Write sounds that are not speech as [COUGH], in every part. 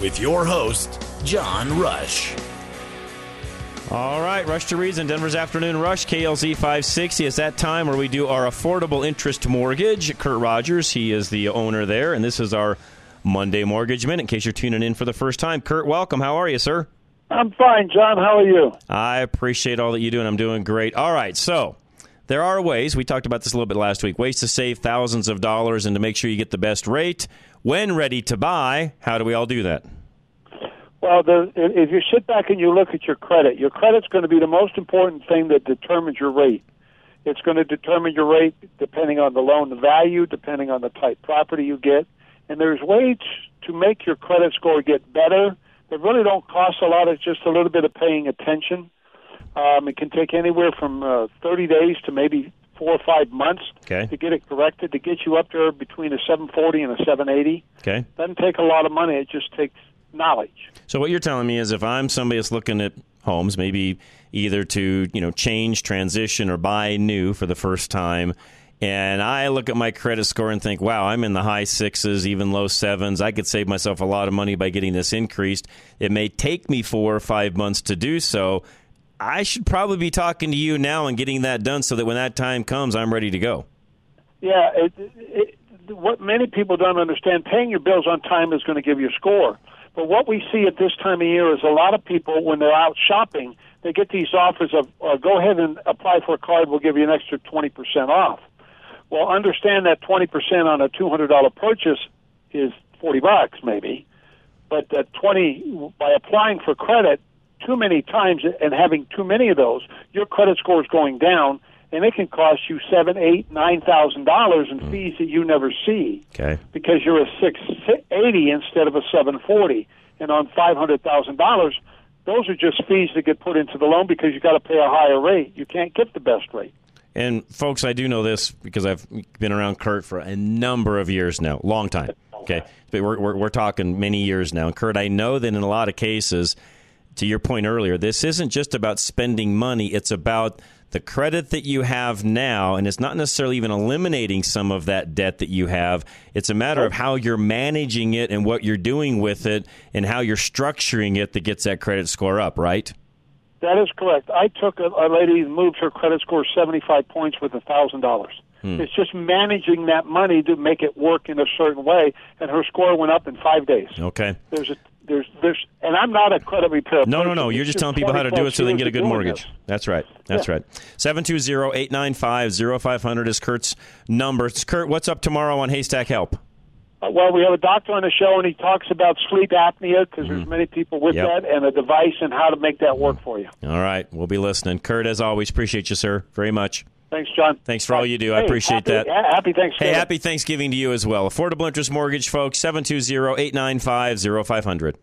With your host, John Rush. All right, Rush to Reason, Denver's Afternoon Rush, KLZ 560. It's that time where we do our affordable interest mortgage. Kurt Rogers, he is the owner there, and this is our Monday Mortgage Minute. In case you're tuning in for the first time, Kurt, welcome. How are you, sir? I'm fine, John. How are you? I appreciate all that you do, and I'm doing great. All right, so there are ways, we talked about this a little bit last week, ways to save thousands of dollars and to make sure you get the best rate. When ready to buy, how do we all do that? Well, the, if you sit back and you look at your credit, your credit's going to be the most important thing that determines your rate. It's going to determine your rate depending on the loan value, depending on the type property you get. And there's ways to make your credit score get better that really don't cost a lot. It's just a little bit of paying attention. Um, it can take anywhere from uh, 30 days to maybe four or five months okay. to get it corrected to get you up there between a 740 and a 780. Okay. Doesn't take a lot of money. It just takes knowledge. So what you're telling me is if I'm somebody that's looking at homes, maybe either to, you know, change, transition or buy new for the first time, and I look at my credit score and think, wow, I'm in the high sixes, even low sevens. I could save myself a lot of money by getting this increased. It may take me four or five months to do so. I should probably be talking to you now and getting that done so that when that time comes, I'm ready to go. Yeah, it, it, what many people don't understand, paying your bills on time is going to give you a score. But what we see at this time of year is a lot of people, when they're out shopping, they get these offers of uh, go ahead and apply for a card, we'll give you an extra 20% off. Well, understand that 20% on a $200 purchase is 40 bucks maybe, but that 20 by applying for credit too many times and having too many of those, your credit score is going down, and it can cost you seven, eight, nine thousand dollars in mm. fees that you never see. Okay. Because you're a six eighty instead of a seven forty, and on five hundred thousand dollars, those are just fees that get put into the loan because you got to pay a higher rate. You can't get the best rate. And folks, I do know this because I've been around Kurt for a number of years now, long time. Okay, but we're, we're, we're talking many years now. And Kurt, I know that in a lot of cases, to your point earlier, this isn't just about spending money; it's about the credit that you have now, and it's not necessarily even eliminating some of that debt that you have. It's a matter of how you're managing it and what you're doing with it and how you're structuring it that gets that credit score up, right? That is correct. I took a, a lady who moved her credit score 75 points with a $1,000. Hmm. It's just managing that money to make it work in a certain way, and her score went up in five days. Okay. There's a there's there's and I'm not a credit repair. No, no, person. no. You're It's just telling people how to do it so they can get a good mortgage. doing That's right. That's Yeah. right. 720-895-0500 is Kurt's number. It's Kurt, what's up tomorrow on Haystack Help? Uh, well, we have a doctor on the show, and he talks about sleep apnea because there's many people with Mm-hmm. Yep. that, and a device and how to make that work for you. All right. We'll be listening. Kurt, as always, appreciate you, sir, very much. Thanks, John. Thanks for all you do. I appreciate happy- that. Happy Thanksgiving. Hey, happy Thanksgiving to you as well. Affordable Interest Mortgage, folks, 720-895-0500.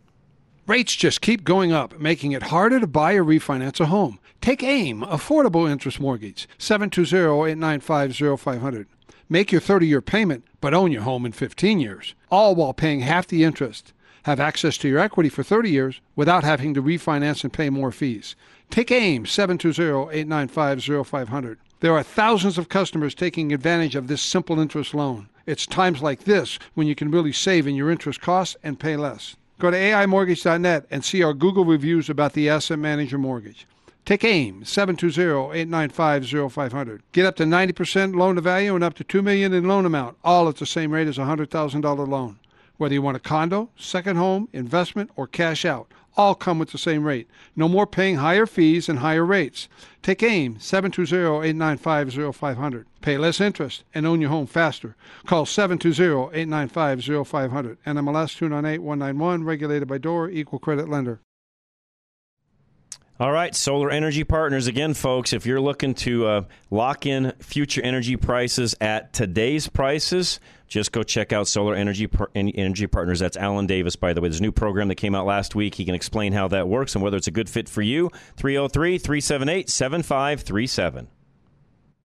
Rates just keep going up, making it harder to buy or refinance a home. Take AIM, Affordable Interest Mortgage, 720-895-0500. Make your 30-year payment, but own your home in 15 years, all while paying half the interest. Have access to your equity for 30 years without having to refinance and pay more fees. Take AIM, 720-895-0500. There are thousands of customers taking advantage of this simple interest loan. It's times like this when you can really save in your interest costs and pay less. Go to AIMortgage.net and see our Google reviews about the Asset Manager Mortgage. Take AIM 720-895-0500. Get up to 90% loan to value and up to 2 million in loan amount, all at the same rate as a $100,000 loan. Whether you want a condo, second home, investment, or cash out, all come with the same rate. No more paying higher fees and higher rates. Take AIM 720-895-0500. Pay less interest and own your home faster. Call 720-895-0500. NMLS 298191, regulated by DORA, equal credit lender. All right, Solar Energy Partners. Again, folks, if you're looking to uh, lock in future energy prices at today's prices, just go check out Solar Energy Energy Partners. That's Alan Davis, by the way. There's a new program that came out last week. He can explain how that works and whether it's a good fit for you. 303 378 7537.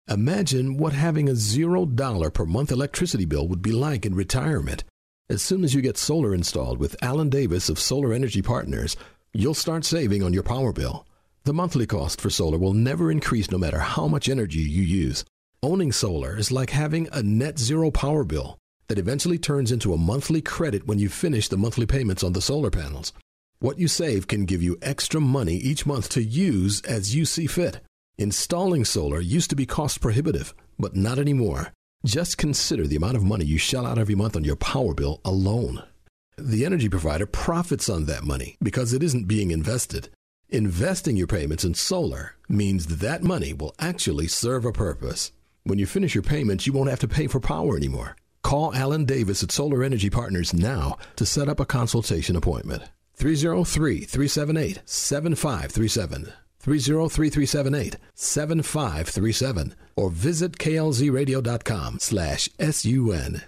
Imagine what having a $0 per month electricity bill would be like in retirement. As soon as you get solar installed with Alan Davis of Solar Energy Partners, you'll start saving on your power bill. The monthly cost for solar will never increase no matter how much energy you use. Owning solar is like having a net zero power bill that eventually turns into a monthly credit when you finish the monthly payments on the solar panels. What you save can give you extra money each month to use as you see fit. Installing solar used to be cost prohibitive, but not anymore. Just consider the amount of money you shell out every month on your power bill alone. The energy provider profits on that money because it isn't being invested. Investing your payments in solar means that, that money will actually serve a purpose. When you finish your payments, you won't have to pay for power anymore. Call Alan Davis at Solar Energy Partners now to set up a consultation appointment. 303 378 7537. 303 378 7537. Or visit klzradio.com slash sun.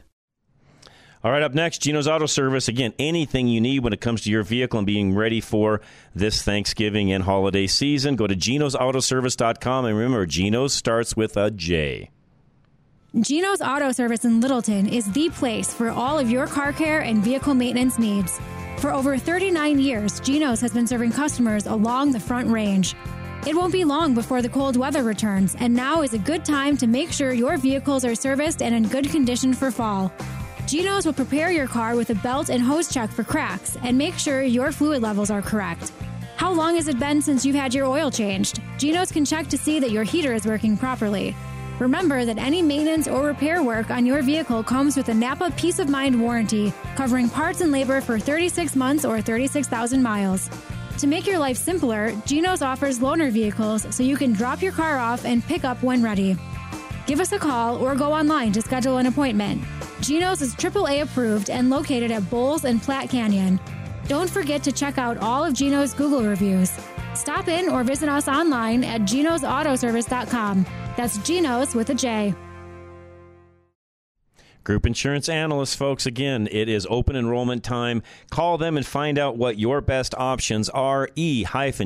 All right, up next, Geno's Auto Service. Again, anything you need when it comes to your vehicle and being ready for this Thanksgiving and holiday season, go to genosautoservice.com. And remember, Geno's starts with a J. Geno's Auto Service in Littleton is the place for all of your car care and vehicle maintenance needs. For over 39 years, Geno's has been serving customers along the Front Range. It won't be long before the cold weather returns, and now is a good time to make sure your vehicles are serviced and in good condition for fall. Geno's will prepare your car with a belt and hose check for cracks and make sure your fluid levels are correct. How long has it been since you've had your oil changed? Geno's can check to see that your heater is working properly. Remember that any maintenance or repair work on your vehicle comes with a Napa Peace of Mind warranty, covering parts and labor for 36 months or 36,000 miles. To make your life simpler, Geno's offers loaner vehicles so you can drop your car off and pick up when ready. Give us a call or go online to schedule an appointment. Geno's is AAA approved and located at Bowles and Platte Canyon. Don't forget to check out all of Geno's Google reviews. Stop in or visit us online at genosautoservice.com. That's Geno's with a J. Group insurance analysts, folks, again, it is open enrollment time. Call them and find out what your best options are. e-gia.com.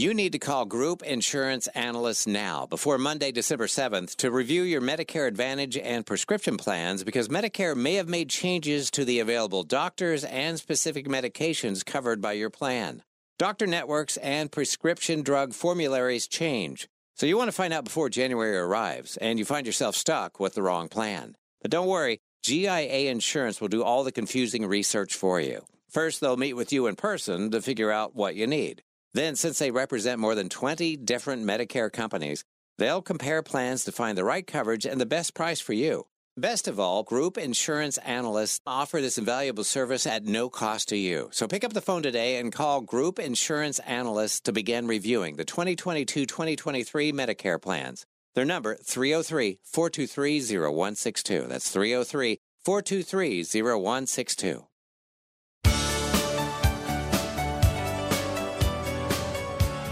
You need to call Group Insurance Analysts now before Monday, December 7th to review your Medicare Advantage and prescription plans because Medicare may have made changes to the available doctors and specific medications covered by your plan. Doctor networks and prescription drug formularies change. So you want to find out before January arrives and you find yourself stuck with the wrong plan. But don't worry, GIA Insurance will do all the confusing research for you. First, they'll meet with you in person to figure out what you need. Then, since they represent more than 20 different Medicare companies, they'll compare plans to find the right coverage and the best price for you. Best of all, group insurance analysts offer this invaluable service at no cost to you. So pick up the phone today and call Group Insurance Analysts to begin reviewing the 2022-2023 Medicare plans. Their number 303-423-0162. That's 303-423-0162.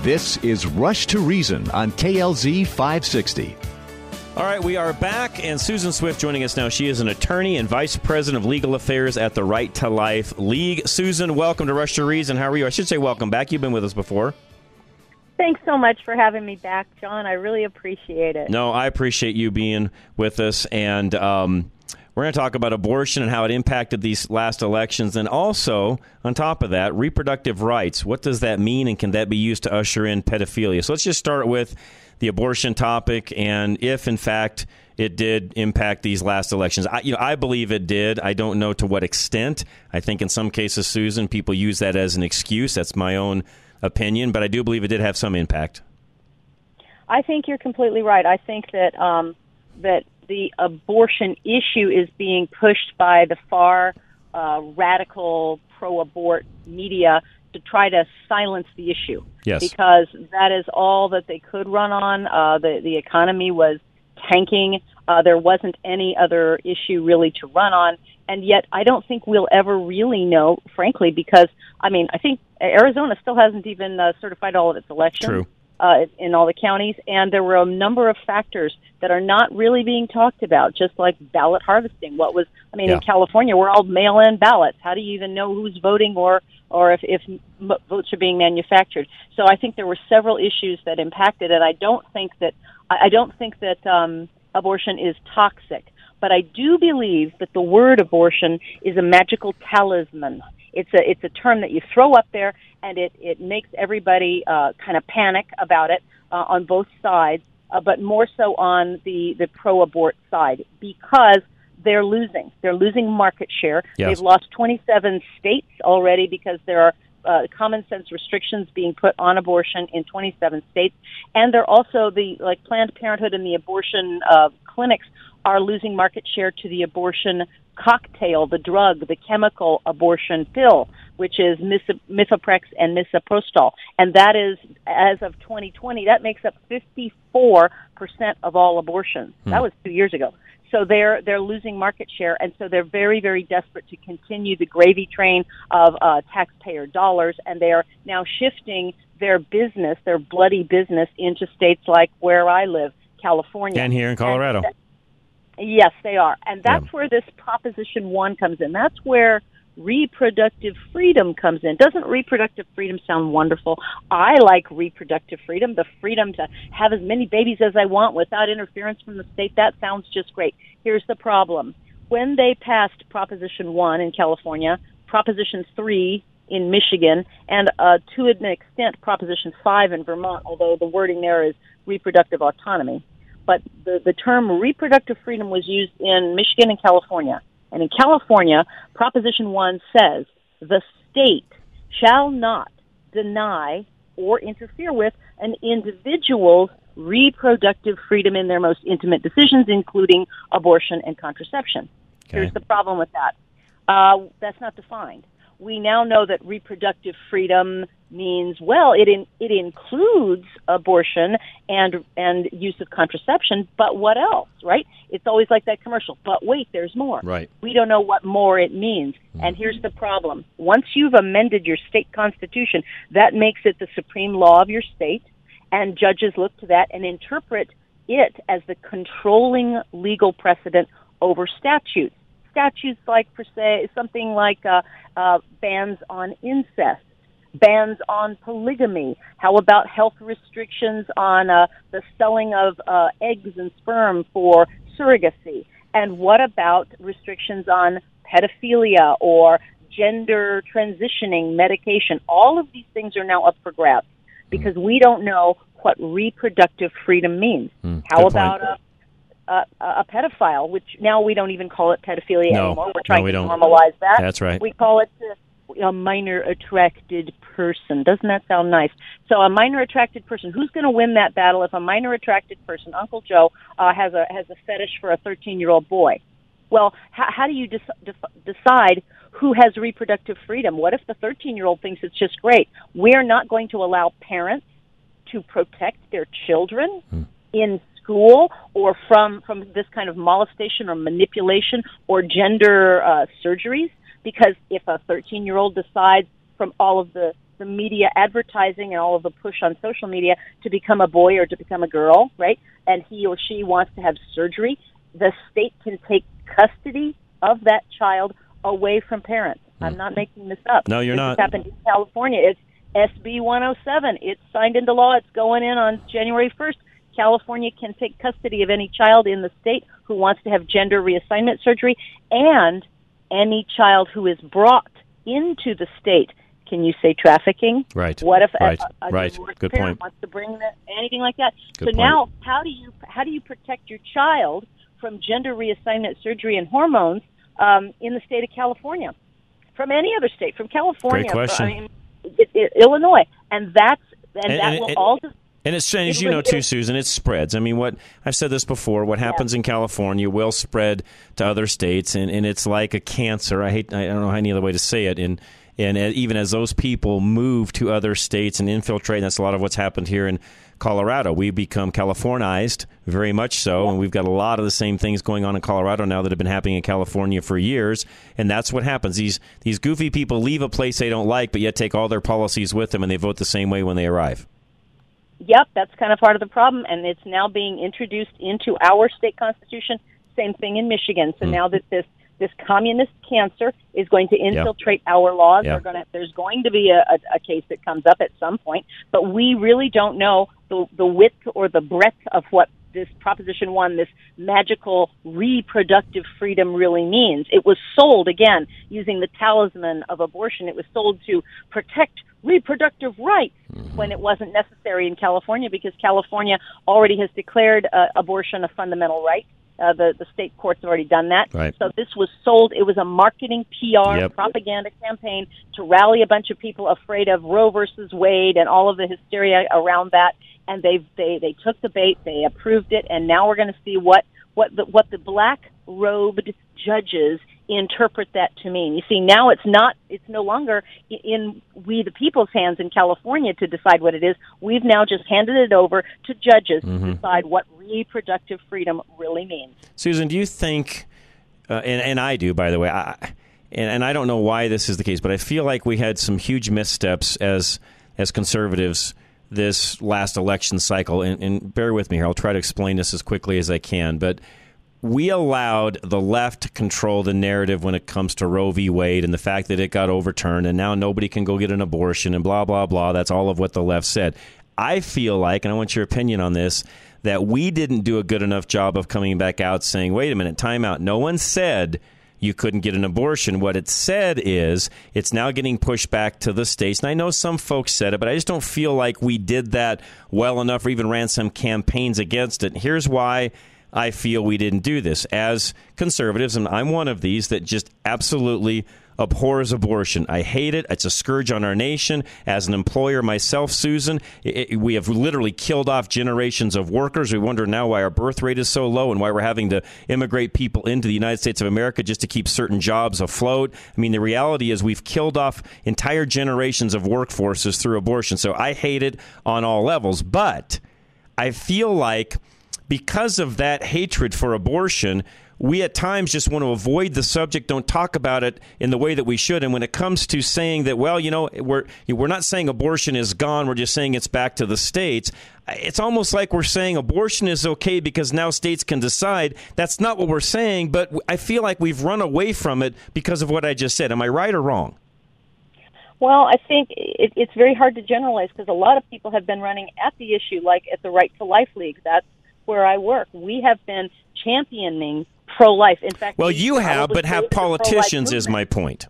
This is Rush to Reason on KLZ 560. All right, we are back, and Susan Swift joining us now. She is an attorney and vice president of legal affairs at the Right to Life League. Susan, welcome to Rush to Reason. How are you? I should say welcome back. You've been with us before. Thanks so much for having me back, John. I really appreciate it. No, I appreciate you being with us, and um, we're going to talk about abortion and how it impacted these last elections, and also, on top of that, reproductive rights. What does that mean, and can that be used to usher in pedophilia? So let's just start with the abortion topic, and if in fact it did impact these last elections. I, you know, I believe it did. I don't know to what extent. I think in some cases, Susan, people use that as an excuse. That's my own opinion, but I do believe it did have some impact. I think you're completely right. I think that um, that the abortion issue is being pushed by the far uh, radical pro-abort media to try to silence the issue. Yes. Because that is all that they could run on. Uh, the the economy was tanking. Uh, there wasn't any other issue really to run on, and yet I don't think we'll ever really know, frankly, because I mean I think Arizona still hasn't even uh, certified all of its elections. True. Uh, in all the counties, and there were a number of factors that are not really being talked about, just like ballot harvesting. What was, I mean, Yeah. in California, we're all mail-in ballots. How do you even know who's voting or or if, if m- votes are being manufactured? So I think there were several issues that impacted it. I don't think that I I don't think that um, abortion is toxic, but I do believe that the word abortion is a magical talisman. It's a it's a term that you throw up there, and it it makes everybody uh, kind of panic about it uh, on both sides, uh, but more so on the the pro-abort side because they're losing. They're losing market share. Yes. They've lost 27 states already because there are uh, common sense restrictions being put on abortion in 27 states, and they're also the like Planned Parenthood and the abortion uh, clinics are losing market share to the abortion cocktail, the drug, the chemical abortion pill, which is mifeprex and misoprostol, and that is as of 2020 that makes up 54 percent of all abortions. That was two years ago. So they're they're losing market share, and so they're very very desperate to continue the gravy train of uh, taxpayer dollars, and they are now shifting their business, their bloody business, into states like where I live, California, And here in Colorado. Yes, they are. And that's where this Proposition 1 comes in. That's where reproductive freedom comes in. Doesn't reproductive freedom sound wonderful? I like reproductive freedom, the freedom to have as many babies as I want without interference from the state. That sounds just great. Here's the problem. When they passed Proposition 1 in California, Proposition 3 in Michigan, and uh, to an extent Proposition 5 in Vermont, although the wording there is reproductive autonomy but the, the term reproductive freedom was used in Michigan and California. And in California, Proposition 1 says the state shall not deny or interfere with an individual's reproductive freedom in their most intimate decisions, including abortion and contraception. Here's the problem with that. Uh, that's not defined. We now know that reproductive freedom means well, it in, it includes abortion and and use of contraception, but what else, right? It's always like that commercial. But wait, there's more. Right. We don't know what more it means. Hmm. And here's the problem. Once you've amended your state constitution, that makes it the supreme law of your state, and judges look to that and interpret it as the controlling legal precedent over statutes. Statutes like, per se, something like uh, uh, bans on incest, bans on polygamy. How about health restrictions on uh, the selling of uh, eggs and sperm for surrogacy? And what about restrictions on pedophilia or gender transitioning medication? All of these things are now up for grabs because we don't know what reproductive freedom means. How about point. A, pedophile, which now we don't even call it pedophilia No. anymore. We're No, trying we to don't. normalize that. That's right. We call it a minor attracted person. Doesn't that sound nice? So a minor attracted person. Who's going to win that battle if a minor attracted person, Uncle Joe, uh, has a has a fetish for a 13 year old boy? Well, how, how do you dec- def- decide who has reproductive freedom? What if the 13 year old thinks it's just great? We're not going to allow parents to protect their children in school or from from this kind of molestation or manipulation or gender uh, surgeries because if a 13 year old decides from all of the the media advertising and all of the push on social media to become a boy or to become a girl right and he or she wants to have surgery the state can take custody of that child away from parents i'm not making this up No, you're This not. happened in california it's SB 107. It's signed into law. It's going in on January 1st. California can take custody of any child in the state who wants to have gender reassignment surgery and any child who is brought into the state. Can you say trafficking? Right. What if a- Right. a, a, Right. Good parent point. wants to bring that, anything like that? Good so point. now, how do you how do you protect your child from gender reassignment surgery and hormones um, in the state of California? From any other state, from California, Great question. I mean, it, it, Illinois, and that's and, And- that and- will all. Just, And it's and as you know too, Susan, it spreads. I mean, what I've said this before. What happens in California will spread to other states, and, and it's like a cancer. I hate. I don't know any other way to say it. And and uh, even as those people move to other states and infiltrate, and that's a lot of what's happened here in Colorado. We become Californized, very much so, and we've got a lot of the same things going on in Colorado now that have been happening in California for years. And that's what happens. These these goofy people leave a place they don't like, but yet take all their policies with them, and they vote the same way when they arrive. Yep, that's kind of part of the problem, and it's now being introduced into our state constitution. Same thing in Michigan. So mm. now that this this communist cancer is going to infiltrate yep. our laws. Yep. Gonna, there's going to be a, a, a case that comes up at some point, but we really don't know the, the width or the breadth of what this Proposition 1, this magical reproductive freedom really means. It was sold, again, using the talisman of abortion. It was sold to protect reproductive rights mm-hmm. when it wasn't necessary in California because California already has declared uh, abortion a fundamental right. Uh, the the state courts have already done that. Right. So this was sold. It was a marketing PR Yep. propaganda campaign to rally a bunch of people afraid of Roe versus Wade and all of the hysteria around that. And they they they took the bait. They approved it. And now we're going to see what what the what the black robed judges interpret that to mean. You see, now it's not, it's no longer in we the people's hands in California to decide what it is. We've now just handed it over to judges Mhm. to decide what reproductive freedom really means. Susan, do you think, uh, and, and I do, by the way, I, and, and I don't know why this is the case, but I feel like we had some huge missteps as as conservatives this last election cycle. And, and bear with me here; I'll try to explain this as quickly as I can. But we allowed the left to control the narrative when it comes to Roe v. Wade and the fact that it got overturned, and now nobody can go get an abortion and blah blah blah. That's all of what the left said. I feel like, and I want your opinion on this, that we didn't do a good enough job of coming back out saying, wait a minute, time out. No one said you couldn't get an abortion. What it said is it's now getting pushed back to the states. And I know some folks said it, but I just don't feel like we did that well enough or even ran some campaigns against it. Here's why I feel we didn't do this. As conservatives, and I'm one of these that just absolutely abhors abortion. I hate it. It's a scourge on our nation. As an employer myself, Susan, it, it- we have literally killed off generations of workers. We wonder now why our birth rate is so low and why we're having to immigrate people into the United States of America just to keep certain jobs afloat. I mean, the reality is we've killed off entire generations of workforces through abortion. So I hate it on all levels. But I feel like because of that hatred for abortion, we at times just want to avoid the subject, don't talk about it in the way that we should. And when it comes to saying that, well, you know, we're we're not saying abortion is gone, we're just saying it's back to the states. It's almost like we're saying abortion is okay because now states can decide. That's not what we're saying, but I feel like we've run away from it because of what I just said. Am I right or wrong? Well, I think it, it's very hard to generalize because a lot of people have been running at the issue, like at the Right to Life League. That's where I work. We have been championing pro-life. In fact, Well, you have, but have created the pro-life politicians is my point.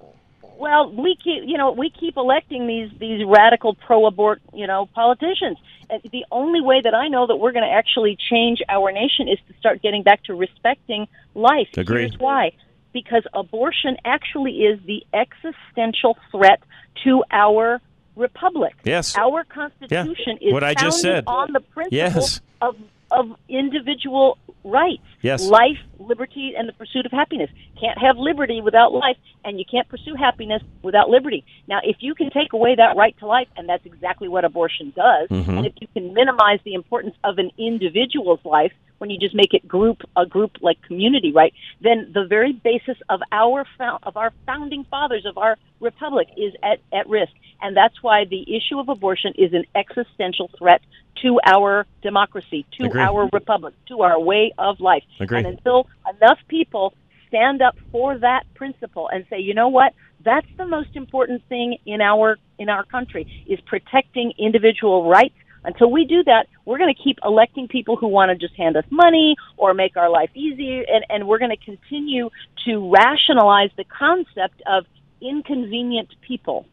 Well, we keep, you know, we keep electing these these radical pro-abort, you know, politicians. And the only way that I know that we're going to actually change our nation is to start getting back to respecting life. Agree. Here's why: because abortion actually is the existential threat to our republic. Yes. our constitution is What I just said. on the principle Yes. of of individual rights. Yes. Life, liberty, and the pursuit of happiness. Can't have liberty without life, and you can't pursue happiness without liberty. Now, if you can take away that right to life, and that's exactly what abortion does, Mhm. and if you can minimize the importance of an individual's life when you just make it group a group like community, right? Then the very basis of our of our founding fathers of our republic is at at risk, and that's why the issue of abortion is an existential threat to our democracy, to Agree. our republic, to our way of life. Agree. And until enough people stand up for that principle and say, you know what, that's the most important thing in our in our country is protecting individual rights. Until we do that, we're going to keep electing people who want to just hand us money or make our life easier, and, and we're going to continue to rationalize the concept of inconvenient people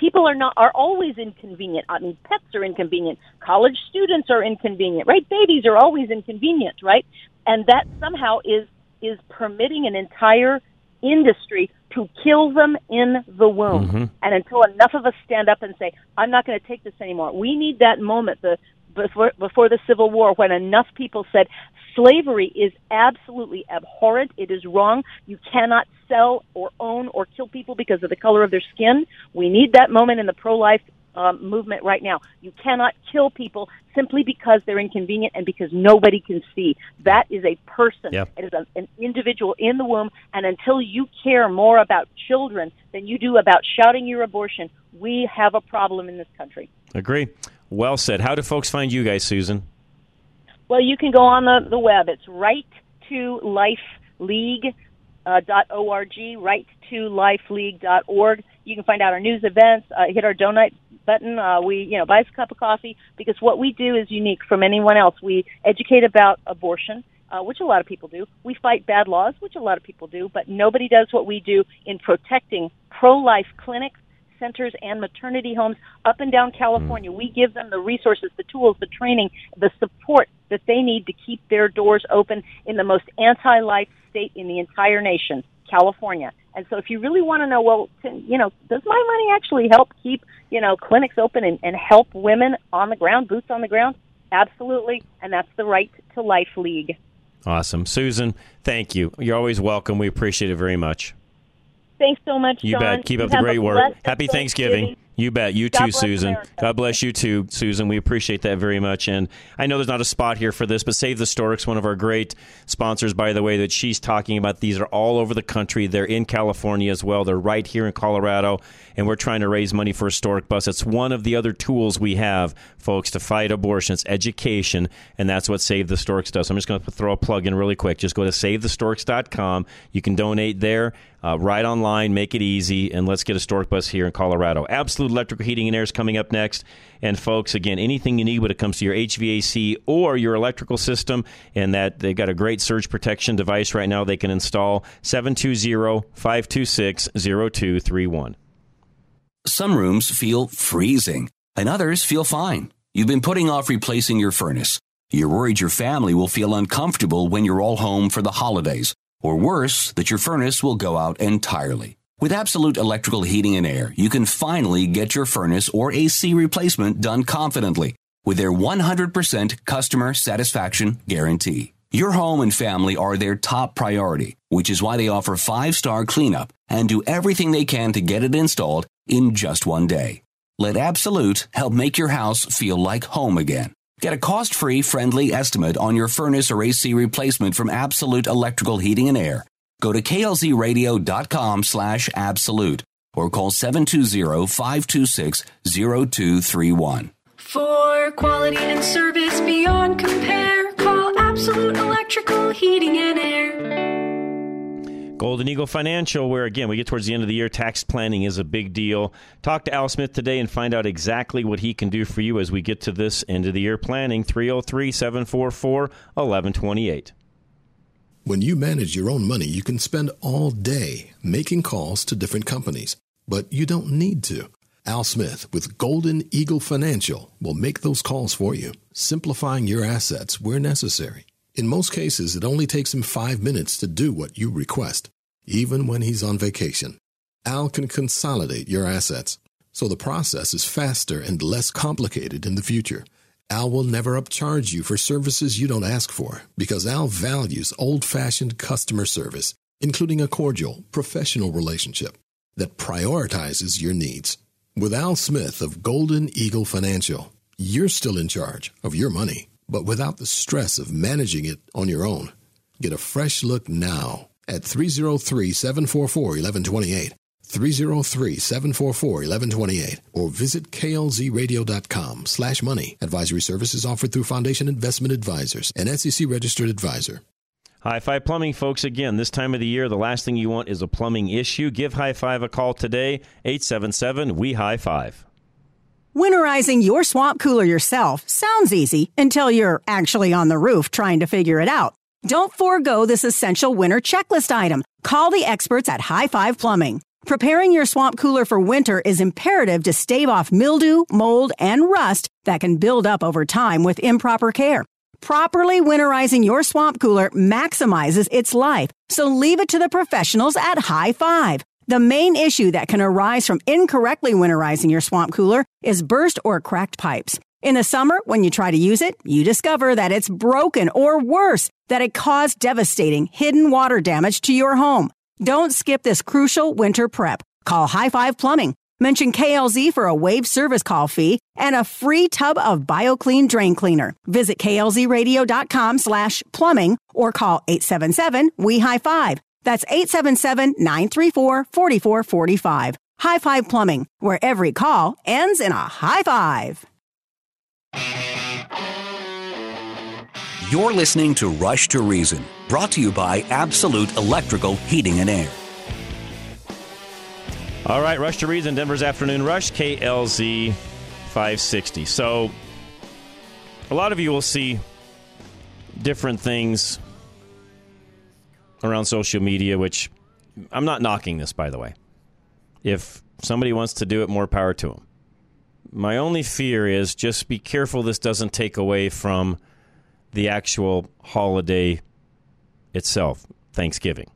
people are not are always inconvenient. I mean, pets are inconvenient. College students are inconvenient, right? Babies are always inconvenient, right? And that somehow is is permitting an entire industry to kill them in the womb. Mhm. And until enough of us stand up and say, "I'm not going to take this anymore," we need that moment. The before before the Civil War when enough people said slavery is absolutely abhorrent. It is wrong. You cannot sell or own or kill people because of the color of their skin. We need that moment in the pro-life um, movement right now. You cannot kill people simply because they're inconvenient and because nobody can see. That is a person. It is a, an individual in the womb. And until you care more about children than you do about shouting your abortion, we have a problem in this country. Agree. Well said. How do folks find you guys, Susan? Well, you can go on the, the web. It's right to life league. Uh, org, right to lifeleague dot org. You can find out our news events. Uh, hit our donate button. Uh, we, you know, buy us a cup of coffee because what we do is unique from anyone else. We educate about abortion, uh, which a lot of people do. We fight bad laws, which a lot of people do, but nobody does what we do in protecting pro-life clinics, centers, and maternity homes up and down California. Mm. We give them the resources, the tools, the training, the support that they need to keep their doors open in the most anti-life state in the entire nation, California. And so if you really want to know, well, can, you know, does my money actually help keep, you know, clinics open and, and help women on the ground, boots on the ground? Absolutely. And that's the Right to Life League. Awesome. Susan, thank you. You're always welcome. We appreciate it very much. Thanks so much, You John. bet. Keep You up the great work. Happy Thanksgiving. You bet. You God too, Susan. America. God bless you too, Susan. We appreciate that very much. And I know there's not a spot here for this, but Save the Storks, one of our great sponsors, by the way, that she's talking about. These are all over the country. They're in California as well. They're right here in Colorado, and we're trying to raise money for a stork bus. It's one of the other tools we have, folks, to fight abortion. It's education, and that's what Save the Storks does. So I'm just going to throw a plug in really quick. Just go to SaveTheStorks.com. You can donate there. Uh, right online, make it easy, and let's get a stork bus here in Colorado. Absolute Electrical Heating and Air is coming up next. And folks, again, anything you need when it comes to your HVAC or your electrical system, and that they've got a great surge protection device right now they can install 720 526 0231. Some rooms feel freezing, and others feel fine. You've been putting off replacing your furnace. You're worried your family will feel uncomfortable when you're all home for the holidays, or worse, that your furnace will go out entirely. With Absolute Electrical Heating and Air, you can finally get your furnace or AC replacement done confidently with their 100% customer satisfaction guarantee. Your home and family are their top priority, which is why they offer five star cleanup and do everything they can to get it installed in just one day. Let Absolute help make your house feel like home again. Get a cost free, friendly estimate on your furnace or AC replacement from Absolute Electrical Heating and Air. Go to klzradio.com slash absolute or call 720-526-0231. For quality and service beyond compare, call Absolute Electrical Heating and Air. Golden Eagle Financial, where again we get towards the end of the year, tax planning is a big deal. Talk to Al Smith today and find out exactly what he can do for you as we get to this end of the year planning. 303 744 1128. When you manage your own money, you can spend all day making calls to different companies, but you don't need to. Al Smith with Golden Eagle Financial will make those calls for you, simplifying your assets where necessary. In most cases, it only takes him five minutes to do what you request, even when he's on vacation. Al can consolidate your assets, so the process is faster and less complicated in the future. Al will never upcharge you for services you don't ask for because Al values old fashioned customer service, including a cordial, professional relationship that prioritizes your needs. With Al Smith of Golden Eagle Financial, you're still in charge of your money, but without the stress of managing it on your own. Get a fresh look now at 303 744 1128. 303 744 1128 or visit klzradio.com slash money. Advisory services offered through Foundation Investment Advisors, an SEC registered advisor. High Five Plumbing, folks, again, this time of the year, the last thing you want is a plumbing issue. Give High Five a call today, 877 We High Five. Winterizing your swamp cooler yourself sounds easy until you're actually on the roof trying to figure it out. Don't forego this essential winter checklist item. Call the experts at High Five Plumbing. Preparing your swamp cooler for winter is imperative to stave off mildew, mold, and rust that can build up over time with improper care. Properly winterizing your swamp cooler maximizes its life, so leave it to the professionals at High Five. The main issue that can arise from incorrectly winterizing your swamp cooler is burst or cracked pipes. In the summer, when you try to use it, you discover that it's broken or worse, that it caused devastating hidden water damage to your home. Don't skip this crucial winter prep. Call High Five Plumbing. Mention KLZ for a waived service call fee and a free tub of BioClean drain cleaner. Visit klzradio.com slash plumbing or call 877 we high five. That's 877-934-4445. High Five Plumbing, where every call ends in a high five. You're listening to Rush to Reason, brought to you by Absolute Electrical Heating and Air. All right, Rush to Reason, Denver's Afternoon Rush, KLZ 560. So, a lot of you will see different things around social media, which I'm not knocking this, by the way. If somebody wants to do it, more power to them. My only fear is just be careful this doesn't take away from the actual holiday itself, Thanksgiving.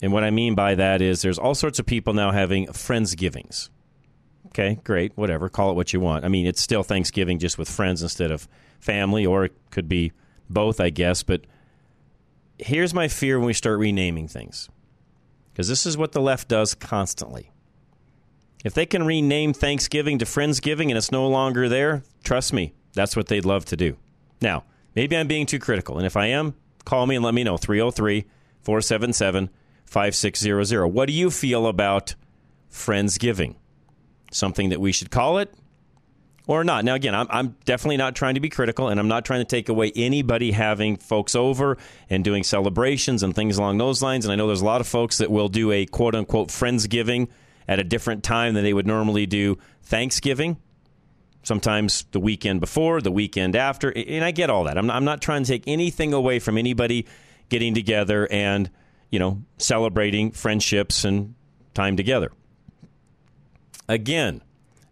And what I mean by that is there's all sorts of people now having Friendsgivings. Okay, great, whatever, call it what you want. I mean, it's still Thanksgiving just with friends instead of family, or it could be both, I guess. But here's my fear when we start renaming things because this is what the left does constantly. If they can rename Thanksgiving to Friendsgiving and it's no longer there, trust me, that's what they'd love to do. Now, maybe I'm being too critical, and if I am, call me and let me know 303 477 5600. What do you feel about Friendsgiving? Something that we should call it or not. Now, again, I'm, I'm, definitely not trying to be critical, and I'm not trying to take away anybody having folks over and doing celebrations and things along those lines. And I know there's a lot of folks that will do a quote unquote Friendsgiving at a different time than they would normally do Thanksgiving. Sometimes the weekend before, the weekend after. And I get all that. I'm not, I'm not trying to take anything away from anybody getting together and, you know, celebrating friendships and time together. Again,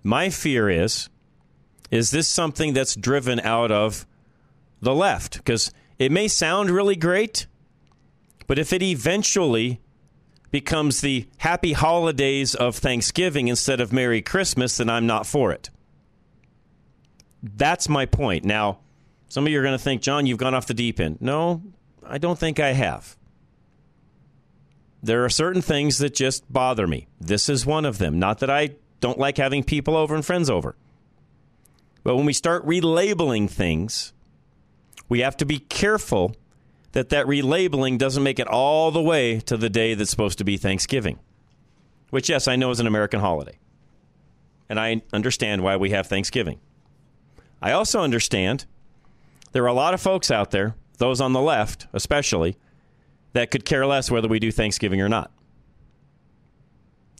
my fear is is this something that's driven out of the left? Because it may sound really great, but if it eventually becomes the happy holidays of Thanksgiving instead of Merry Christmas, then I'm not for it. That's my point. Now, some of you are going to think, John, you've gone off the deep end. No, I don't think I have. There are certain things that just bother me. This is one of them. Not that I don't like having people over and friends over. But when we start relabeling things, we have to be careful that that relabeling doesn't make it all the way to the day that's supposed to be Thanksgiving, which, yes, I know is an American holiday. And I understand why we have Thanksgiving. I also understand there are a lot of folks out there, those on the left especially, that could care less whether we do Thanksgiving or not.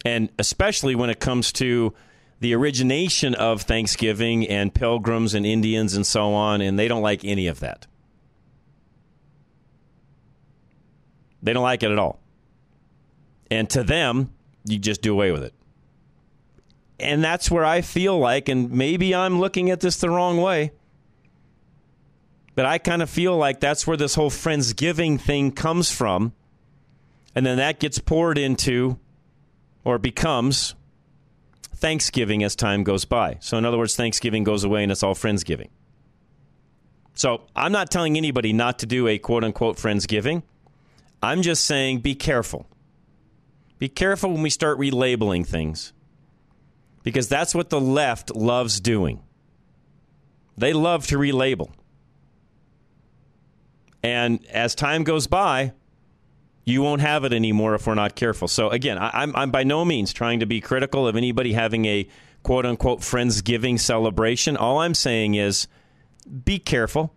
And especially when it comes to the origination of Thanksgiving and pilgrims and Indians and so on, and they don't like any of that. They don't like it at all. And to them, you just do away with it. And that's where I feel like, and maybe I'm looking at this the wrong way, but I kind of feel like that's where this whole Friendsgiving thing comes from. And then that gets poured into or becomes Thanksgiving as time goes by. So, in other words, Thanksgiving goes away and it's all Friendsgiving. So, I'm not telling anybody not to do a quote unquote Friendsgiving. I'm just saying be careful. Be careful when we start relabeling things because that's what the left loves doing. They love to relabel. And as time goes by, you won't have it anymore if we're not careful. So again, I, am I'm by no means trying to be critical of anybody having a quote unquote friendsgiving celebration. All I'm saying is be careful.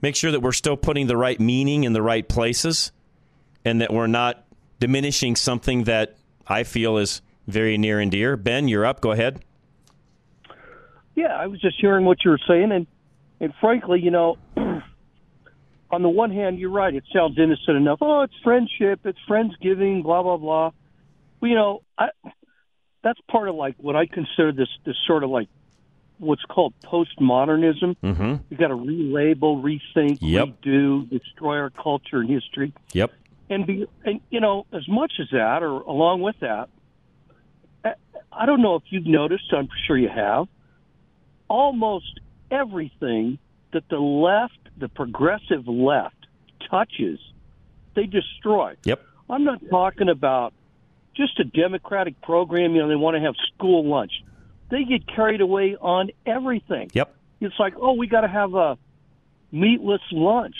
Make sure that we're still putting the right meaning in the right places, and that we're not diminishing something that I feel is very near and dear. Ben, you're up. Go ahead. Yeah, I was just hearing what you were saying, and and frankly, you know. [CLEARS THROAT] on the one hand, you're right. It sounds innocent enough. Oh, it's friendship. It's friendsgiving. Blah blah blah. Well, you know, I, that's part of like what I consider this this sort of like what's called postmodernism. Mm-hmm. You got to relabel, rethink, yep. redo, destroy our culture and history. Yep. And be and you know, as much as that, or along with that, I, I don't know if you've noticed. I'm sure you have. almost everything that the left, the progressive left, touches, they destroy. Yep. I'm not talking about just a democratic program. You know, they want to have school lunch. They get carried away on everything. Yep. It's like, oh, we got to have a meatless lunch.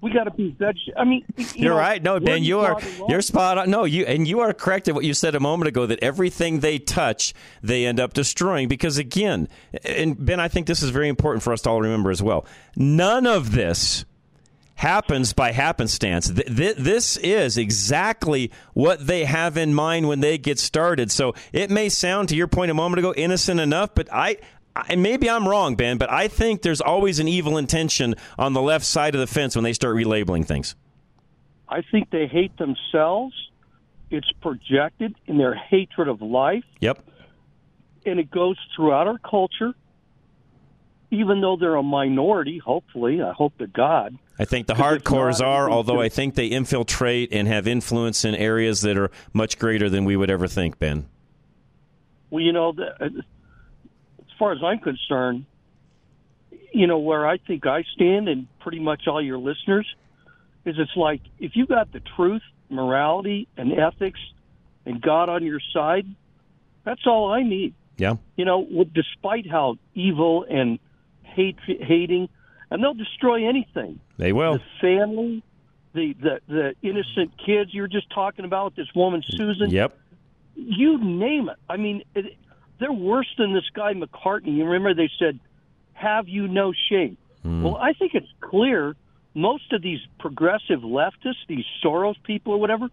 We got to be veg. I mean, you You're know, right. No, Ben, you are draw the line? you're spot on. No, you and you are correct in what you said a moment ago that everything they touch, they end up destroying. Because again, and Ben, I think this is very important for us to all remember as well. None of this happens by happenstance. Th- th- this is exactly what they have in mind when they get started. So it may sound, to your point a moment ago, innocent enough, but I. I, maybe I'm wrong, Ben, but I think there's always an evil intention on the left side of the fence when they start relabeling things. I think they hate themselves. It's projected in their hatred of life, Yep. and it goes throughout our culture. Even though they're a minority, hopefully, I hope to God. I think the hardcores are, although I think they infiltrate and have influence in areas that are much greater than we would ever think, Ben. Well, you know, far as I'm concerned, you know, where I think I stand, and pretty much all your listeners, is it's like if you got the truth, morality, and ethics, and God on your side, that's all I need. Yeah. You know, despite how evil and hate hating, and they'll destroy anything. They will. The family, the the the innocent kids you were just talking about this woman Susan Yep. you name it. I mean, it, they're worse than this guy McCarthy. You remember they said, "Have you no shame?" Hmm. Well, I think it's clear most of these progressive leftists, these Soros people or whatever,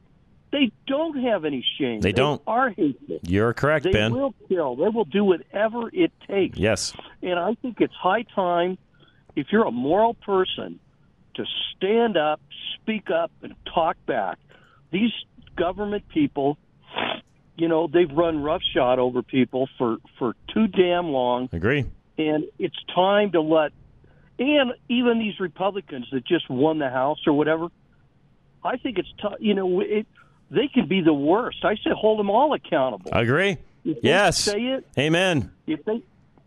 they don't have any shame. They don't. are hateful. You're correct, They Ben. They will kill. They will do whatever it takes. Yes. And I think it's high time, if you're a moral person, to stand up, speak up, and talk back. These government people, you know, they've run roughshod over people for, for too damn long. Agree. And it's time to let, and even these Republicans that just won the House or whatever, I think it's, t- you know, it, they can be the worst. I say hold them all accountable. I Agree. If they Yes. say it, Amen. if they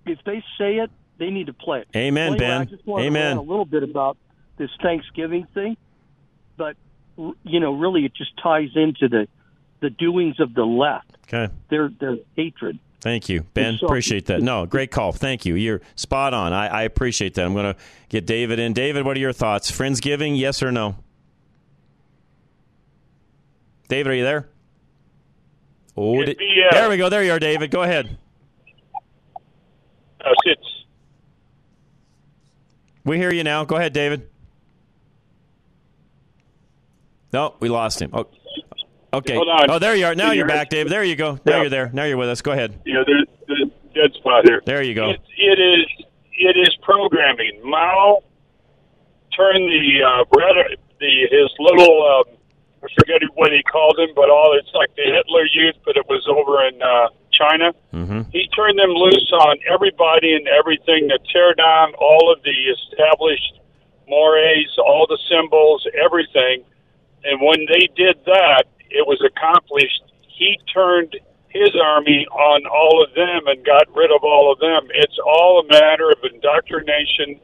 if they say it, they need to play it. Amen, anyway, Ben. I just want Amen. to a little bit about this Thanksgiving thing, but r- you know, really, it just ties into the the doings of the left. Okay. Their their hatred. Thank you, Ben. So- appreciate that. No, great call. Thank you. You're spot on. I, I appreciate that. I'm going to get David in. David, what are your thoughts? Friendsgiving, yes or no? David, are you there? Oh, It'd uh, there we go. There you are, David. Go ahead. Uh, it's We hear you now. Go ahead, David. No, we lost him. Oh, okay. Hold on. Oh, there you are. Now you're back, Dave. There you go. Now Yeah. you're there. Now you're with us. Go ahead. know there's a dead spot here. There you go. It, it is it is programming. Mao turned the uh, Red, the his little um, I forget what he called him, but all it's like the Hitler Youth, but it was over in uh, China. Mm-hmm. He turned them loose on everybody and everything to tear down all of the established mores, all the symbols, everything. And when they did that, it was accomplished. He turned his army on all of them and got rid of all of them. It's all a matter of indoctrination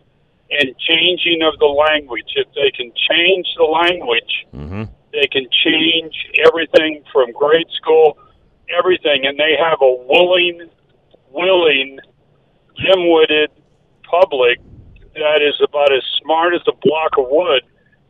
and changing of the language. If they can change the language, Mm-hmm. they can change everything from grade school, everything, and they have a willing, willing, dim-witted public that is about as smart as a block of wood,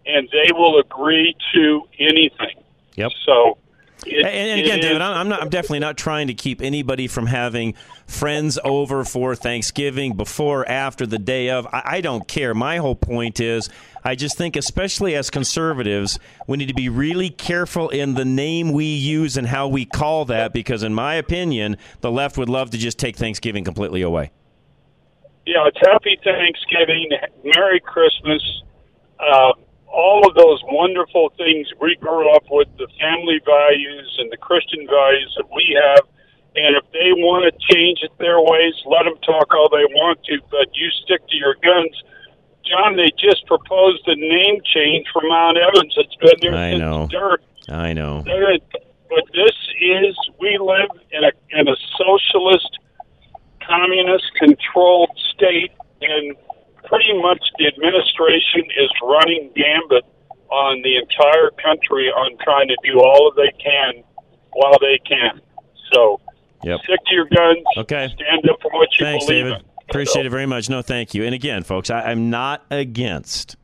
and they will agree to anything. Yep. So, it, and, again, David, I'm I'm not. I'm definitely not trying to keep anybody from having friends over for Thanksgiving, before, after, the day of. I, I don't care. My whole point is, I just think, especially as conservatives, we need to be really careful in the name we use and how we call that, because, in my opinion, the left would love to just take Thanksgiving completely away. yeah, it's Happy Thanksgiving, Merry Christmas, uh, all of those wonderful things we grew up with, the family values and the Christian values that we have. And if they want to change it their ways, let them talk all they want to, but you stick to your guns. John, they just proposed a name change for Mount Evans. It's been there I since know. dirt. I know. But this is, we live in a, in a socialist, communist controlled state and pretty much the administration is running gambit on the entire country on trying to do all that they can while they can. So Yep. stick to your guns. Okay. Stand up for what you believe. Thanks, believe David. in. Appreciate it very much. No, thank you. And again, folks, I, I'm not against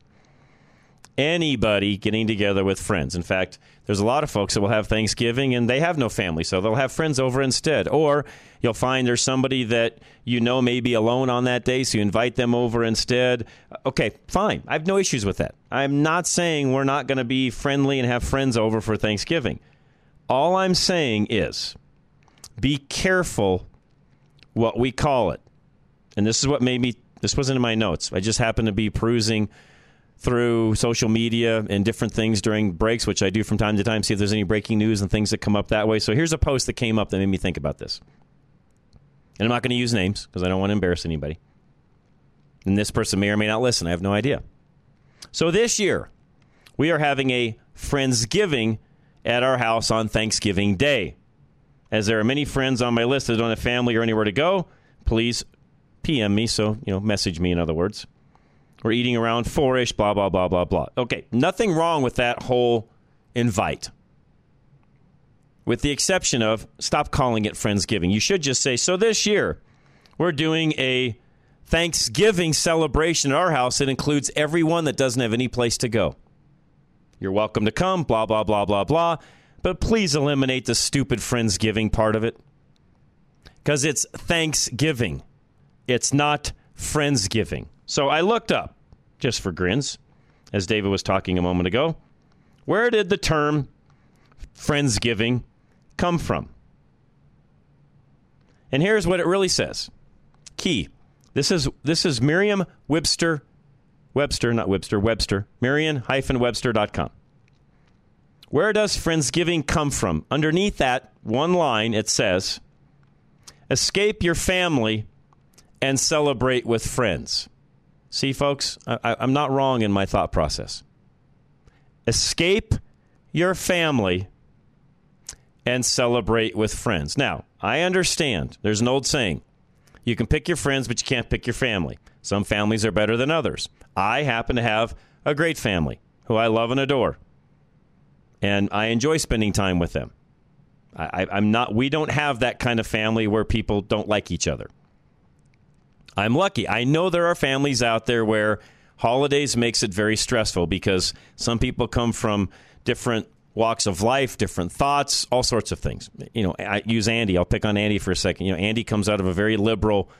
anybody getting together with friends. In fact, there's a lot of folks that will have Thanksgiving and they have no family, so they'll have friends over instead. Or you'll find there's somebody that you know may be alone on that day, so you invite them over instead. Okay, fine. I have no issues with that. I'm not saying we're not going to be friendly and have friends over for Thanksgiving. All I'm saying is be careful what we call it. And this is what made me, this wasn't in my notes. I just happened to be perusing through social media and different things during breaks, which I do from time to time, see if there's any breaking news and things that come up that way. So here's a post that came up that made me think about this. And I'm not going to use names because I don't want to embarrass anybody. And this person may or may not listen. I have no idea. So this year, we are having a Friendsgiving at our house on Thanksgiving Day. As there are many friends on my list that don't have family or anywhere to go, please PM me. So, you know, message me, in other words. We're eating around four ish, blah, blah, blah, blah, blah. Okay, nothing wrong with that whole invite. With the exception of stop calling it Friendsgiving. You should just say, so this year, we're doing a Thanksgiving celebration at our house that includes everyone that doesn't have any place to go. You're welcome to come, blah, blah, blah, blah, blah. But please eliminate the stupid Friendsgiving part of it. Because it's Thanksgiving, it's not Friendsgiving. So I looked up, just for grins, as David was talking a moment ago, where did the term Friendsgiving come from? And here's what it really says. Key. This is this is Merriam Webster Webster, not Webster, Webster. Merriam-Webster.com. Where does Friendsgiving come from? Underneath that one line, it says, Escape your family and celebrate with friends. See, folks, I, I'm not wrong in my thought process. Escape your family and celebrate with friends. Now, I understand there's an old saying you can pick your friends, but you can't pick your family. Some families are better than others. I happen to have a great family who I love and adore, and I enjoy spending time with them. I, am not. We don't have that kind of family where people don't like each other. I'm lucky. I know there are families out there where holidays makes it very stressful because some people come from different walks of life, different thoughts, all sorts of things. You know, I use Andy. I'll pick on Andy for a second. You know, Andy comes out of a very liberal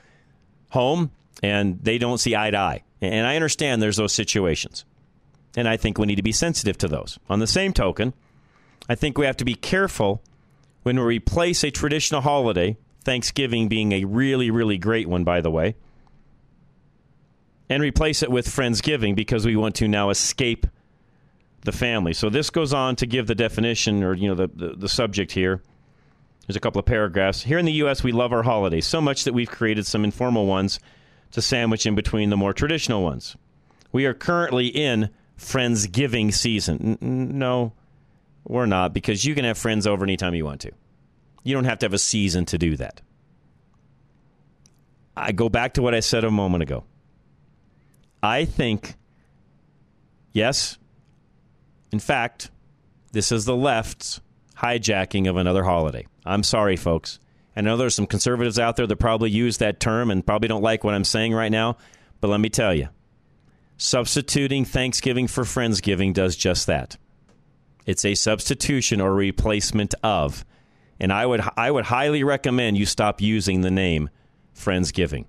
home and they don't see eye to eye. And I understand there's those situations. And I think we need to be sensitive to those. On the same token, I think we have to be careful when we replace a traditional holiday, Thanksgiving being a really, really great one, by the way, and replace it with Friendsgiving because we want to now escape the family. So this goes on to give the definition or, you know, the, the, the subject here. There's a couple of paragraphs. Here in the U.S., we love our holidays so much that we've created some informal ones to sandwich in between the more traditional ones. We are currently in Friendsgiving season. N- no, we're not, because you can have friends over anytime you want to. You don't have to have a season to do that. I go back to what I said a moment ago. I think, yes, in fact, this is the left's hijacking of another holiday. I'm sorry, folks. I know there's some conservatives out there that probably use that term and probably don't like what I'm saying right now, but let me tell you substituting Thanksgiving for Friendsgiving does just that. It's a substitution or replacement of. And I would I would highly recommend you stop using the name Friendsgiving.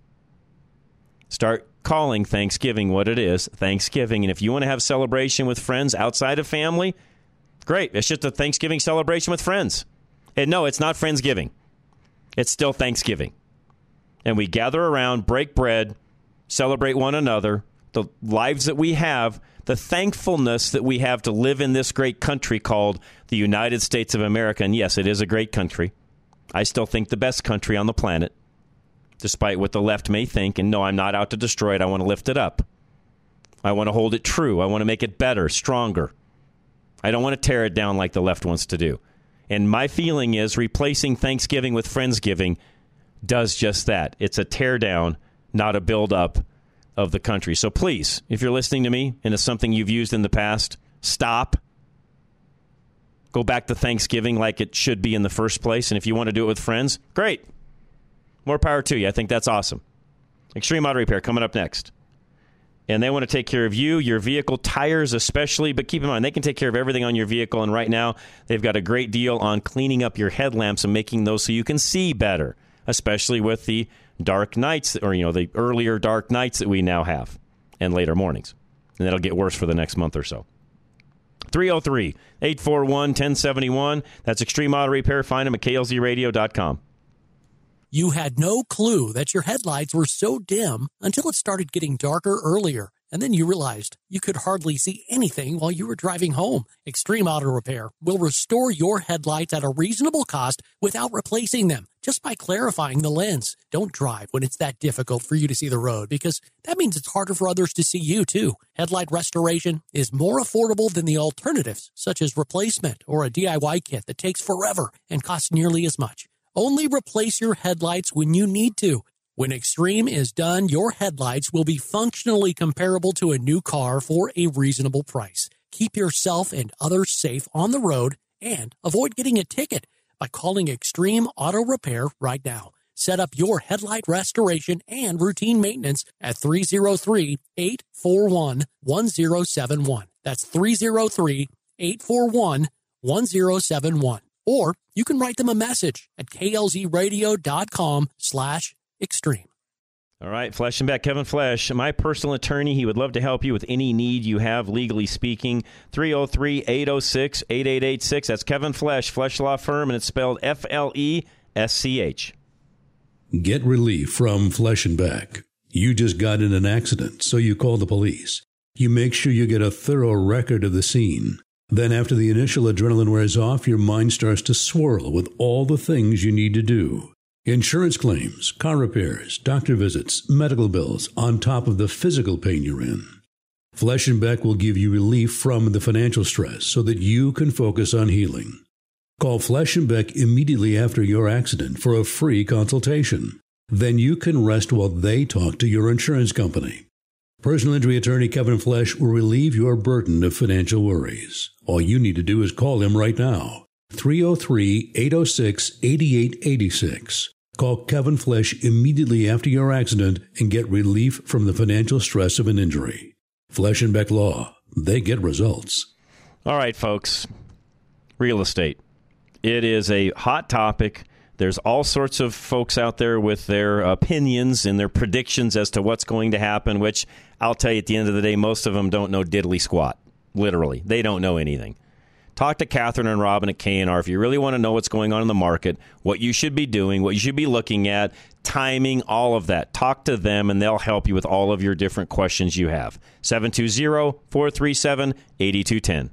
Start calling Thanksgiving what it is, Thanksgiving. And if you want to have celebration with friends outside of family, great. It's just a Thanksgiving celebration with friends. And no, it's not Friendsgiving. It's still Thanksgiving. And we gather around, break bread, celebrate one another, the lives that we have, the thankfulness that we have to live in this great country called the United States of America. And yes, it is a great country. I still think the best country on the planet, despite what the left may think. And no, I'm not out to destroy it. I want to lift it up. I want to hold it true. I want to make it better, stronger. I don't want to tear it down like the left wants to do. And my feeling is replacing Thanksgiving with Friendsgiving does just that. It's a tear down, not a build up of the country. So please, if you're listening to me and it's something you've used in the past, stop. Go back to Thanksgiving like it should be in the first place. And if you want to do it with friends, great. More power to you. I think that's awesome. Extreme Auto Repair coming up next. And they want to take care of you, your vehicle, tires especially. But keep in mind, they can take care of everything on your vehicle. And right now, they've got a great deal on cleaning up your headlamps and making those so you can see better, especially with the dark nights or, you know, the earlier dark nights that we now have and later mornings. And that'll get worse for the next month or so. 303 841 1071. That's Extreme Auto Repair. Find them at klzradio.com. You had no clue that your headlights were so dim until it started getting darker earlier. And then you realized you could hardly see anything while you were driving home. Extreme Auto Repair will restore your headlights at a reasonable cost without replacing them, just by clarifying the lens. Don't drive when it's that difficult for you to see the road because that means it's harder for others to see you too. Headlight restoration is more affordable than the alternatives, such as replacement or a DIY kit that takes forever and costs nearly as much. Only replace your headlights when you need to. When Extreme is done, your headlights will be functionally comparable to a new car for a reasonable price. Keep yourself and others safe on the road and avoid getting a ticket by calling Extreme Auto Repair right now. Set up your headlight restoration and routine maintenance at 303 841 1071. That's 303 841 1071. Or you can write them a message at klzradio.com slash extreme. All right, Flesch and Beck, Kevin Flesch, my personal attorney. He would love to help you with any need you have, legally speaking. 303 806 8886. That's Kevin Flesch, Flesch Law Firm, and it's spelled F L E S C H. Get relief from Flesch and Back. You just got in an accident, so you call the police. You make sure you get a thorough record of the scene. Then, after the initial adrenaline wears off, your mind starts to swirl with all the things you need to do. Insurance claims, car repairs, doctor visits, medical bills, on top of the physical pain you're in. Flesch and Beck will give you relief from the financial stress so that you can focus on healing. Call Flesch and Beck immediately after your accident for a free consultation. Then you can rest while they talk to your insurance company. Personal injury attorney Kevin Flesch will relieve your burden of financial worries. All you need to do is call him right now. 303 806 8886. Call Kevin Flesch immediately after your accident and get relief from the financial stress of an injury. Flesch and Beck Law, they get results. All right, folks. Real estate. It is a hot topic. There's all sorts of folks out there with their opinions and their predictions as to what's going to happen, which I'll tell you at the end of the day, most of them don't know diddly squat. Literally. They don't know anything. Talk to Catherine and Robin at K&R if you really want to know what's going on in the market, what you should be doing, what you should be looking at, timing, all of that. Talk to them and they'll help you with all of your different questions you have. 720-437-8210.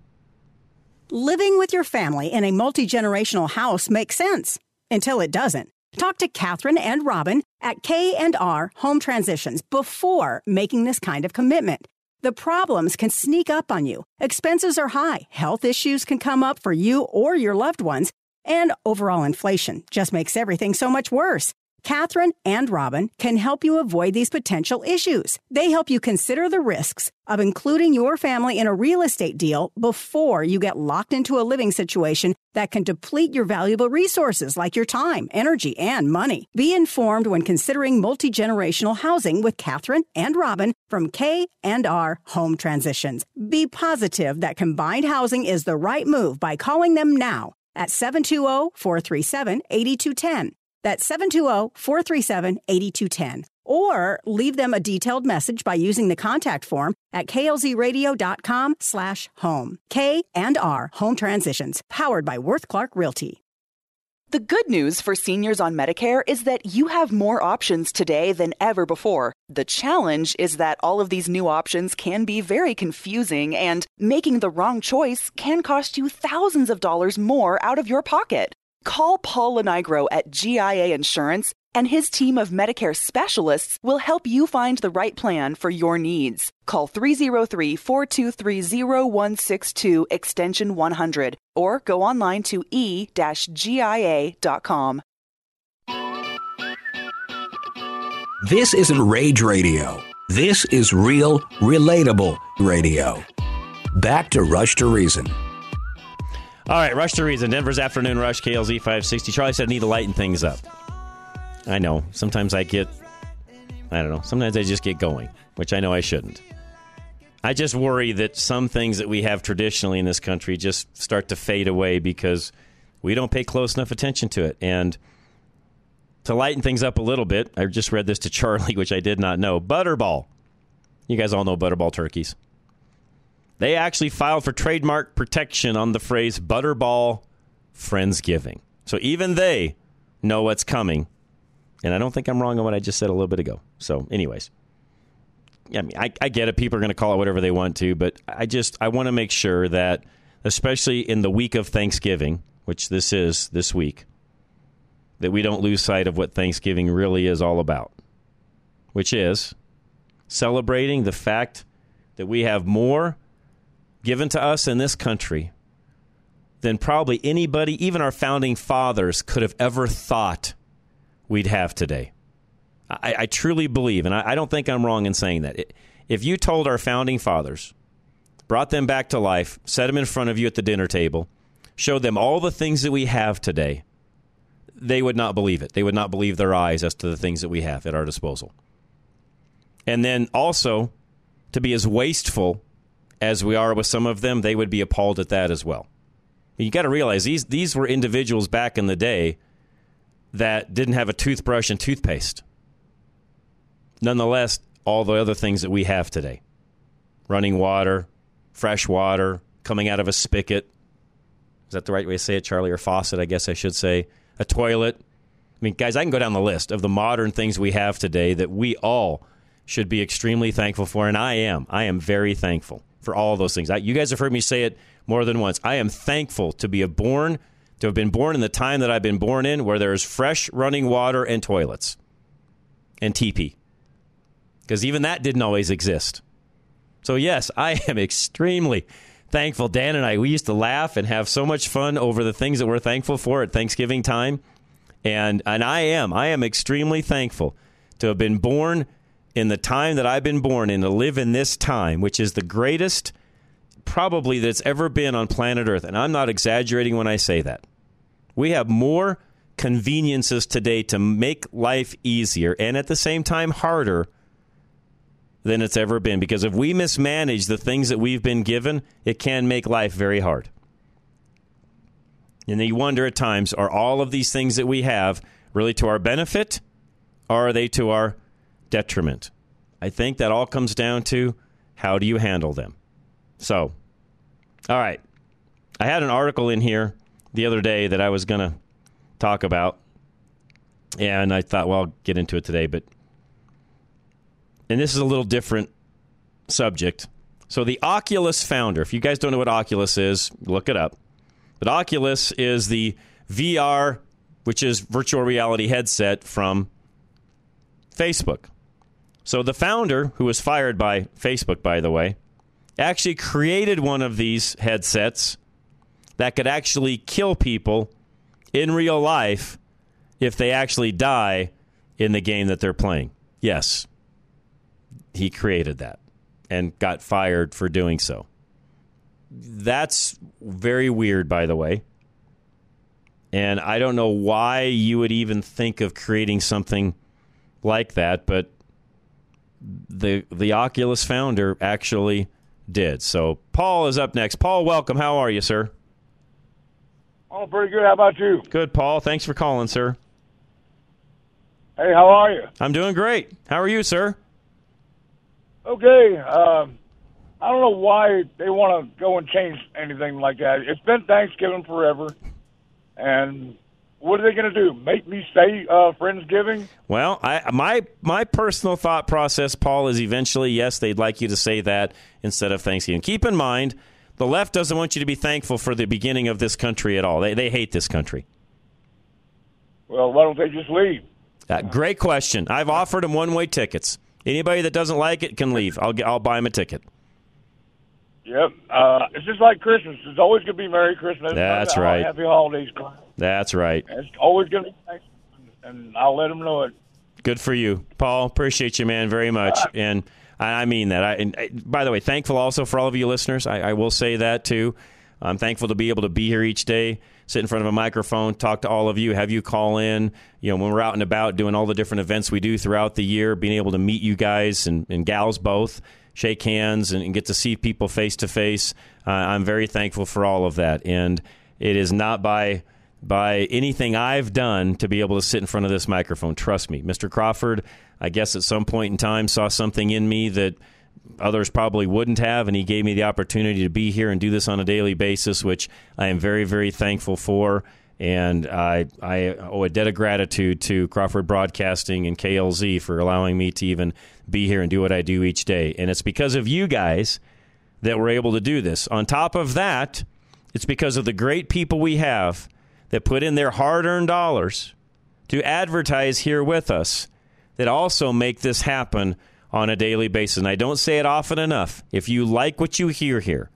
Living with your family in a multi generational house makes sense until it doesn't. Talk to Catherine and Robin at K&R Home Transitions before making this kind of commitment. The problems can sneak up on you. Expenses are high, health issues can come up for you or your loved ones, and overall inflation just makes everything so much worse. Catherine and Robin can help you avoid these potential issues. They help you consider the risks of including your family in a real estate deal before you get locked into a living situation that can deplete your valuable resources like your time, energy, and money. Be informed when considering multi-generational housing with Catherine and Robin from K and R Home Transitions. Be positive that combined housing is the right move by calling them now at 720-437-8210. That's 720-437-8210. Or leave them a detailed message by using the contact form at klzradio.com slash home. K and R Home Transitions, powered by Worth Clark Realty. The good news for seniors on Medicare is that you have more options today than ever before. The challenge is that all of these new options can be very confusing, and making the wrong choice can cost you thousands of dollars more out of your pocket. Call Paul Lenigro at GIA Insurance, and his team of Medicare specialists will help you find the right plan for your needs. Call 303 423 0162 extension 100 or go online to e-gia.com. This isn't rage radio. This is real, relatable radio. Back to Rush to Reason. All right, Rush to Reason. Denver's Afternoon Rush, KLZ 560. Charlie said I need to lighten things up. I know. Sometimes I get, I don't know, sometimes I just get going, which I know I shouldn't. I just worry that some things that we have traditionally in this country just start to fade away because we don't pay close enough attention to it. And to lighten things up a little bit, I just read this to Charlie, [LAUGHS] which I did not know. Butterball. You guys all know Butterball turkeys. They actually filed for trademark protection on the phrase Butterball Friendsgiving. So even they know what's coming. And I don't think I'm wrong on what I just said a little bit ago. So, anyways, I mean, I, I get it. People are going to call it whatever they want to, but I just I want to make sure that, especially in the week of Thanksgiving, which this is this week, that we don't lose sight of what Thanksgiving really is all about, which is celebrating the fact that we have more given to us in this country than probably anybody, even our founding fathers, could have ever thought we'd have today. I, I truly believe, and I, I, don't think I'm wrong in saying that. If you told our founding fathers, brought them back to life, set them in front of you at the dinner table, showed them all the things that we have today, they would not believe it. They would not believe their eyes as to the things that we have at our disposal. And then also, to be as wasteful as we are with some of them, they would be appalled at that as well. You got to realize these these were individuals back in the day that didn't have a toothbrush and toothpaste. Nonetheless, all the other things that we have today running water, fresh water, coming out of a spigot. Is that the right way to say it, Charlie? Or faucet, I guess I should say. A toilet. I mean, guys, I can go down the list of the modern things we have today that we all should be extremely thankful for, and I am. I am very thankful for all those things. I, you guys have heard me say it more than once. I am thankful to be a born, to have been born in the time that I've been born in, where there is fresh running water and toilets and TP, because even that didn't always exist. So yes, [LAUGHS] I am extremely thankful. Dan and I, we used to laugh and have so much fun over the things that we're thankful for at Thanksgiving time, and and I am, I am extremely thankful to have been born in the time that I've been born in to live in this time, which is the greatest probably that's ever been on planet Earth. And I'm not exaggerating when I say that. We have more conveniences today to make life easier and at the same time harder than it's ever been. Because if we mismanage the things that we've been given, it can make life very hard. And you wonder at times are all of these things that we have really to our benefit or are they to our detriment. I think that all comes down to how do you handle them. So, all right. I had an article in here the other day that I was going to talk about. And I thought, well, I'll get into it today. But, and this is a little different subject. So, the Oculus founder, if you guys don't know what Oculus is, look it up. But Oculus is the VR, which is virtual reality headset from Facebook. So the founder, who was fired by Facebook, by the way, actually created one of these headsets that could actually kill people in real life if they actually die in the game that they're playing. Yes, he created that and got fired for doing so. That's very weird, by the way. And I don't know why you would even think of creating something like that, but the the Oculus founder actually did. So Paul is up next. Paul, welcome. How are you, sir? Oh, pretty good. How about you? Good, Paul. Thanks for calling, sir. Hey, how are you? I'm doing great. How are you, sir? Okay. Um, I don't know why they want to go and change anything like that. It's been Thanksgiving forever, and what are they going to do? Make me say uh, Friendsgiving? Well, I, my my personal thought process, Paul, is eventually yes, they'd like you to say that instead of Thanksgiving. Keep in mind, the left doesn't want you to be thankful for the beginning of this country at all. They they hate this country. Well, why don't they just leave? Uh, great question. I've offered them one way tickets. Anybody that doesn't like it can leave. I'll I'll buy them a ticket. Yep. Uh, it's just like Christmas. It's always going to be Merry Christmas. That's right. Happy holidays. That's right. It's always going to be nice, and I'll let them know it. Good for you, Paul. Appreciate you, man, very much. And I mean that. I, and by the way, thankful also for all of you listeners. I, I will say that too. I'm thankful to be able to be here each day, sit in front of a microphone, talk to all of you, have you call in. You know, when we're out and about doing all the different events we do throughout the year, being able to meet you guys and, and gals both, shake hands, and, and, get to see people face to face. Uh, I'm very thankful for all of that. And it is not by by anything I've done to be able to sit in front of this microphone. Trust me, Mr. Crawford. I guess at some point in time saw something in me that others probably wouldn't have, and he gave me the opportunity to be here and do this on a daily basis, which I am very, very thankful for. And I, I owe a debt of gratitude to Crawford Broadcasting and KLZ for allowing me to even be here and do what I do each day. And it's because of you guys that we're able to do this. On top of that, it's because of the great people we have that put in their hard earned dollars to advertise here with us that also make this happen on a daily basis. And I don't say it often enough. If you like what you hear here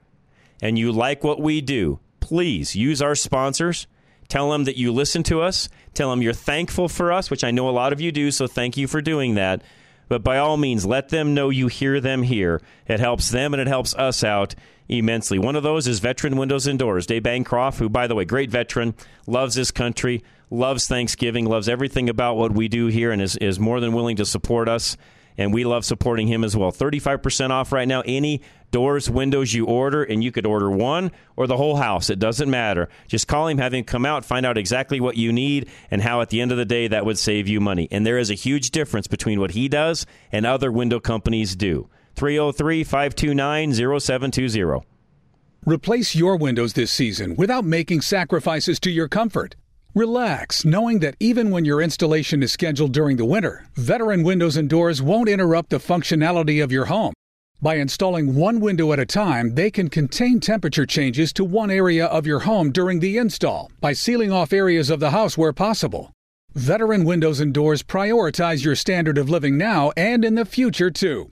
and you like what we do, please use our sponsors. Tell them that you listen to us. Tell them you're thankful for us, which I know a lot of you do, so thank you for doing that. But by all means, let them know you hear them here. It helps them and it helps us out immensely. One of those is Veteran Windows and Doors. Dave Bancroft, who, by the way, great veteran, loves this country, loves Thanksgiving, loves everything about what we do here, and is, is more than willing to support us. And we love supporting him as well. 35% off right now. Any doors, windows you order, and you could order one or the whole house. It doesn't matter. Just call him, have him come out, find out exactly what you need, and how at the end of the day that would save you money. And there is a huge difference between what he does and other window companies do. 303 529 0720. Replace your windows this season without making sacrifices to your comfort. Relax, knowing that even when your installation is scheduled during the winter, Veteran Windows and Doors won't interrupt the functionality of your home. By installing one window at a time, they can contain temperature changes to one area of your home during the install by sealing off areas of the house where possible. Veteran Windows and Doors prioritize your standard of living now and in the future, too.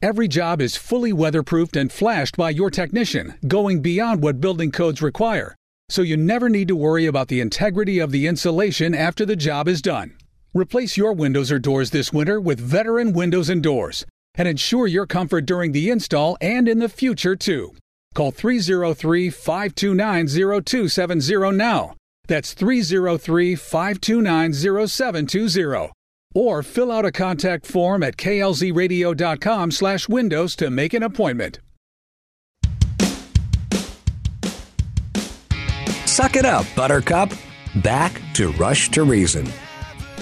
Every job is fully weatherproofed and flashed by your technician, going beyond what building codes require, so you never need to worry about the integrity of the insulation after the job is done. Replace your windows or doors this winter with veteran windows and doors and ensure your comfort during the install and in the future, too. Call 303 529 0270 now. That's 303 529 0720 or fill out a contact form at klzradio.com slash windows to make an appointment. Suck it up, Buttercup. Back to Rush to Reason.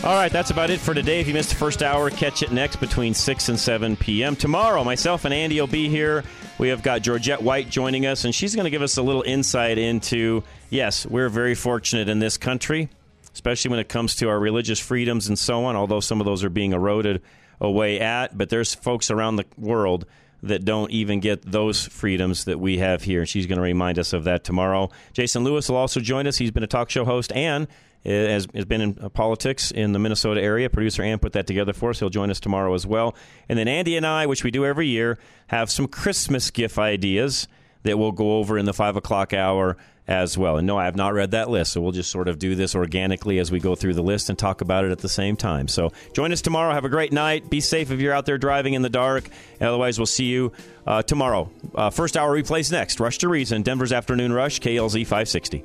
All right, that's about it for today. If you missed the first hour, catch it next between 6 and 7 p.m. Tomorrow, myself and Andy will be here. We have got Georgette White joining us, and she's going to give us a little insight into yes, we're very fortunate in this country especially when it comes to our religious freedoms and so on, although some of those are being eroded away at. But there's folks around the world that don't even get those freedoms that we have here. And She's going to remind us of that tomorrow. Jason Lewis will also join us. He's been a talk show host and has, has been in politics in the Minnesota area. Producer Ann put that together for us. He'll join us tomorrow as well. And then Andy and I, which we do every year, have some Christmas gift ideas that we'll go over in the 5 o'clock hour as well. And no, I have not read that list, so we'll just sort of do this organically as we go through the list and talk about it at the same time. So join us tomorrow. Have a great night. Be safe if you're out there driving in the dark. Otherwise, we'll see you uh, tomorrow. Uh, first hour replays next. Rush to Reason, Denver's Afternoon Rush, KLZ 560.